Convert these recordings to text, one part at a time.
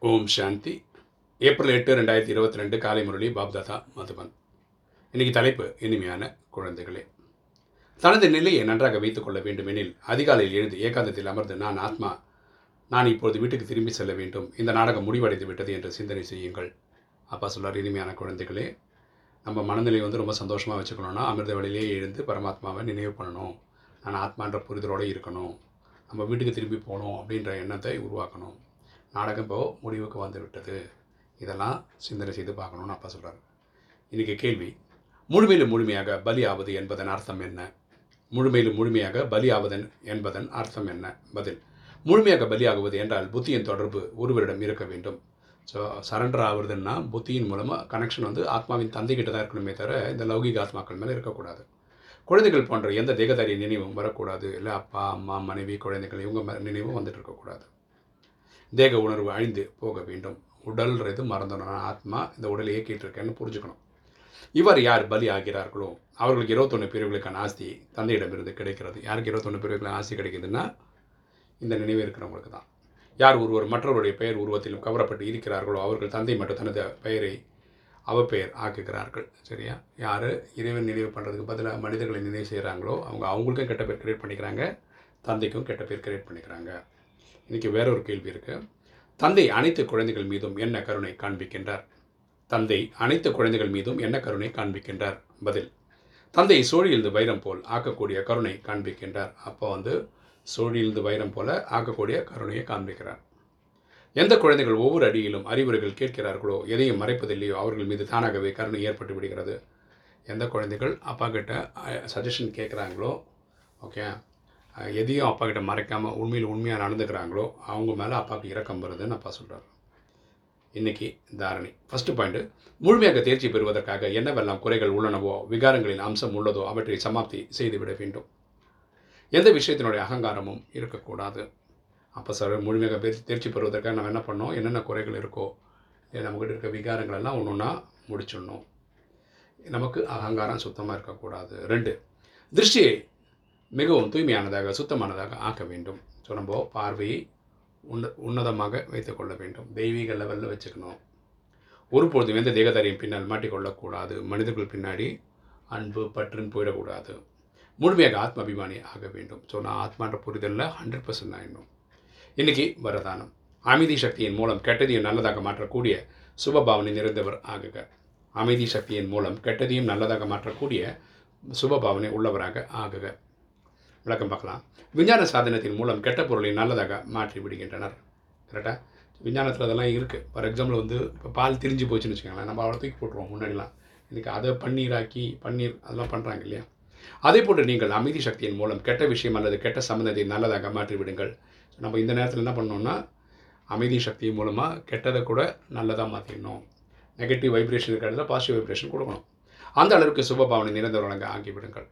ஓம் சாந்தி. April எட்டு ரெண்டாயிரத்தி இருபத்தி ரெண்டு காலை முரளி பாப்தாதா மதுபன். இன்னைக்கு தலைப்பு இனிமையான குழந்தைகளே. தனது நிலையை நன்றாக வைத்துக் கொள்ள வேண்டுமெனில் அதிகாலையில் எழுந்து ஏகாந்தத்தில் அமர்ந்து நான் ஆத்மா. நான் இப்பொழுது வீட்டுக்கு திரும்பி செல்ல வேண்டும். இந்த நாடகம் முடிவடைந்து விட்டது என்று சிந்தனை செய்யுங்கள். அப்பா சொல்றார் இனிமையான குழந்தைகளே நம்ம மனநிலை வந்து ரொம்ப சந்தோஷமாக வச்சுக்கணும்னா அமிர்த வழியிலேயே எழுந்து பரமாத்மாவை நினைவு பண்ணணும். நான் ஆத்மான்ற புரிதலோடு இருக்கணும். நம்ம வீட்டுக்கு திரும்பி போகணும் அப்படின்ற எண்ணத்தை உருவாக்கணும். நாடகம் இப்போ முடிவுக்கு வந்துவிட்டது. இதெல்லாம் சிந்தனை செய்து பார்க்கணும்னு அப்பா சொல்கிறார் இன்றைக்கி கேள்வி முழுமையிலும் முழுமையாக பலி ஆவது என்பதன் அர்த்தம் என்ன? முழுமையிலும் முழுமையாக பலி ஆவதன் என்பதன் அர்த்தம் என்ன? பதில் முழுமையாக பலியாகுவது என்றால் புத்தியின் தொடர்பு ஒருவரிடம் இருக்க வேண்டும். ஸோ சரண்டர் ஆகுறதுன்னா புத்தியின் மூலமாக கனெக்ஷன் வந்து ஆத்மாவின் தந்தைகிட்ட தான் இருக்கணுமே தவிர இந்த லௌகிக ஆத்மாக்கள் மேலே இருக்கக்கூடாது. குழந்தைகள் போன்ற எந்த தேகதாரிய நினைவும் வரக்கூடாது. இல்லை அப்பா அம்மா மனைவி குழந்தைகள் இவங்க ம- நினைவும் வந்துட்டு இருக்கக்கூடாது. தேக உணர்வு அழிந்து போக வேண்டும். உடல்ன்றது மறந்துடணும் ஆத்மா இந்த உடலை இயக்கிட்டு இருக்கேன்னு புரிஞ்சுக்கணும். இவர் யார்? பலி ஆகிறார்களோ. அவர்களுக்கு இருபத்தொன்று பிரிவுகளுக்கான ஆஸ்தி தந்தையிடமிருந்து கிடைக்கிறது. யாருக்கு இருபத்தொன்று பிரிவுகளுக்கான ஆஸ்தி கிடைக்குதுன்னா இந்த நினைவு இருக்கிறவங்களுக்கு தான். யார் ஒருவர் மற்றவருடைய பெயர் உருவத்திலும் கவரப்பட்டு இருக்கிறார்களோ அவர்கள் தந்தை மட்டும் தனது பெயரை அவப்பெயர் ஆக்குகிறார்கள். சரியா? யார்? இறைவன் நினைவு பண்ணுறதுக்கு பதிலாக மனிதர்களை நினைவு செய்கிறாங்களோ அவங்க அவங்களுக்கும் கெட்ட பேர் கிரியேட் பண்ணிக்கிறாங்க தந்தைக்கும் கெட்ட பேர் கிரியேட் பண்ணிக்கிறாங்க. இன்றைக்கி வேற ஒரு கேள்வி இருக்குது தந்தை அனைத்து குழந்தைகள் மீதும் என்ன கருணை காண்பிக்கின்றார்? தந்தை அனைத்து குழந்தைகள் மீதும் என்ன கருணை காண்பிக்கின்றார்? பதில் தந்தை சோழியிலிருந்து வைரம் போல் ஆக்கக்கூடிய கருணை காண்பிக்கின்றார். அப்போ வந்து சோழியிலிருந்து வைரம் போல ஆக்கக்கூடிய கருணையை காண்பிக்கிறார். எந்த குழந்தைகள் ஒவ்வொரு அடியிலும் அறிவுரைகள் கேட்கிறார்களோ எதையும் மறைப்பதில்லையோ அவர்கள் மீது தானாகவே கருணை ஏற்பட்டு விடுகிறது. எந்த குழந்தைகள் அப்பா கிட்ட சஜஷன் கேட்குறாங்களோ ஓகே எதையும் அப்பா கிட்ட மறைக்காமல் உண்மையில் உண்மையாக நடந்துக்கிறாங்களோ அவங்க மேலே அப்பாவுக்கு இறக்கம் வருதுன்னு அப்பா சொல்கிறார் இன்னைக்கு தாரணி. ஃபஸ்ட்டு பாயிண்ட்டு முழுமையாக தேர்ச்சி பெறுவதற்காக என்னவெல்லாம் குறைகள் உள்ளனவோ விகாரங்களின் அம்சம் உள்ளதோ அவற்றை சமாப்தி செய்துவிட வேண்டும். எந்த விஷயத்தினுடைய அகங்காரமும் இருக்கக்கூடாது. அப்போ சார் முழுமையாக தேர்ச்சி தேர்ச்சி பெறுவதற்காக நம்ம என்ன பண்ணோம்? என்னென்ன குறைகள் இருக்கோ இல்லை நம்மக்கிட்ட இருக்க விகாரங்கள் எல்லாம் ஒன்று ஒன்றா முடிச்சிடணும். நமக்கு அகங்காரம் சுத்தமாக இருக்கக்கூடாது. ரெண்டு திருஷ்டியை மிகவும் தூய்மையானதாக சுத்தமானதாக ஆக்க வேண்டும். ஸோ நம்ம பார்வையை உன்ன உன்னதமாக வைத்துக்கொள்ள வேண்டும். தெய்வீக லெவலில் வச்சுக்கணும். ஒருபொழுதும் எந்த தேகதாரியும் பின்னால் மாட்டிக்கொள்ளக்கூடாது. மனிதர்கள் பின்னாடி அன்பு பற்றுன்னு போயிடக்கூடாது. முழுமையாக ஆத்ம அபிமானி ஆக வேண்டும். ஸோ நான் ஆத்மான்ற புரிதலில் ஹண்ட்ரட் பர்சன்ட் ஆகிடணும் இன்றைக்கி வரதானம். அமைதி சக்தியின் மூலம் கெட்டதையும் நல்லதாக மாற்றக்கூடிய சுபபாவனை நிறைந்தவர் ஆகுக. அமைதி சக்தியின் மூலம் கெட்டதையும் நல்லதாக மாற்றக்கூடிய சுபபாவனை உள்ளவராக ஆகுக. விளக்கம் பார்க்கலாம். விஞ்ஞான சாதனத்தின் மூலம் கெட்ட பொருளை நல்லதாக மாற்றி விடுகின்றனர். கரெக்டாக விஞ்ஞானத்தில் அதெல்லாம் இருக்குது ஃபார் எக்ஸாம்பிள் வந்து இப்போ பால் திரிஞ்சு போச்சுன்னு வச்சுக்கோங்களேன். நம்ம அவ்வளோ தூக்கி போட்டுருவோம் முன்னாடிலாம். இன்றைக்கி அதை பன்னீராக்கி பன்னீர் அதெல்லாம் பண்ணுறாங்க இல்லையா? அதே போன்று நீங்கள் அமைதி சக்தியின் மூலம் கெட்ட விஷயம் அல்லது கெட்ட சம்பந்தத்தை நல்லதாக மாற்றி விடுங்கள். நம்ம இந்த நேரத்தில் என்ன பண்ணோம்னா அமைதி சக்தி மூலமாக கெட்டதை கூட நல்லதாக மாற்றிடணும் நெகட்டிவ் வைப்ரேஷன் இருக்கிறத பாசிட்டிவ் வைப்ரேஷன் கொடுக்கணும். அந்த அளவுக்கு சுபபாவனை நிறைந்தவர்களாக ஆக்கிவிடுங்கள்.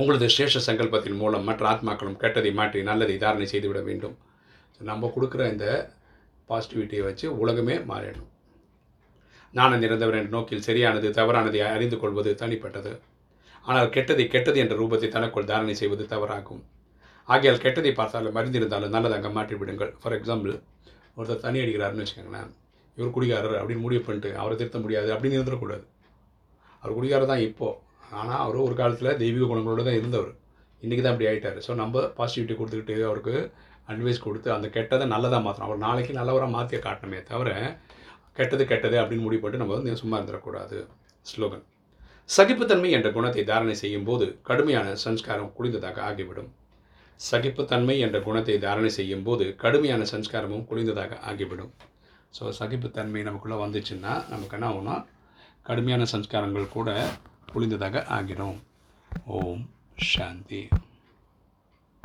உங்களது சேஷ சங்கல்பத்தின் மூலம் மற்ற ஆத்மாக்களும் கெட்டதை மாற்றி நல்லதை தாரணை செய்துவிட வேண்டும். நம்ம கொடுக்குற இந்த பாசிட்டிவிட்டியை வச்சு உலகமே மாறிடணும் நானும் நிறைந்தவர் என்ற நோக்கில் சரியானது தவறானதை அறிந்து கொள்வது தனிப்பட்டது. ஆனால் கெட்டதை கெட்டது என்ற ரூபத்தை தனக்குள் தாரணை செய்வது தவறாகும். ஆகையால் கெட்டதை பார்த்தாலும் மறிந்திருந்தாலும் நல்லதாக மாற்றி விடுங்கள் ஃபார் எக்ஸாம்பிள் ஒருத்தர் தண்ணி அடிக்கிறாருன்னு வச்சுக்கோங்களேன். இவர் குடிகாரர் அப்படின்னு முடிவு பண்ணிட்டு அவரை திருத்த முடியாது அப்படின்னு இருந்துடக்கூடாது. அவர் குடிகாரர் தான் இப்போது ஆனால் அவர் ஒரு காலத்தில் தெய்வீக குணங்களோடு தான் இருந்தவர். இன்றைக்கி தான் அப்படி ஆகிட்டார் ஸோ நம்ம பாசிட்டிவிட்டி கொடுத்துக்கிட்டு அவருக்கு அட்வைஸ் கொடுத்து அந்த கெட்டதை நல்லதாக மாற்றணும் அவர் நாளைக்கு நல்லவராக மாற்றிய காட்டணுமே தவிர கெட்டது கெட்டது அப்படின்னு முடிவு போட்டு நம்ம வந்து சும்மா இருந்துடக்கூடாது. ஸ்லோகன். சகிப்புத்தன்மை என்ற குணத்தை தாரணை செய்யும் போது கடுமையான சன்ஸ்காரம் குளிந்ததாக ஆகிவிடும். சகிப்புத்தன்மை என்ற குணத்தை தாரணை செய்யும் போது கடுமையான சன்ஸ்காரமும் குளிந்ததாக ஆகிவிடும். ஸோ சகிப்புத்தன்மை நமக்குள்ளே வந்துச்சுன்னா நமக்கு என்ன ஆகும்னா கடுமையான சன்ஸ்காரங்கள் கூட குளிர்ந்ததாக ஆகிடும் ஓம் சாந்தி.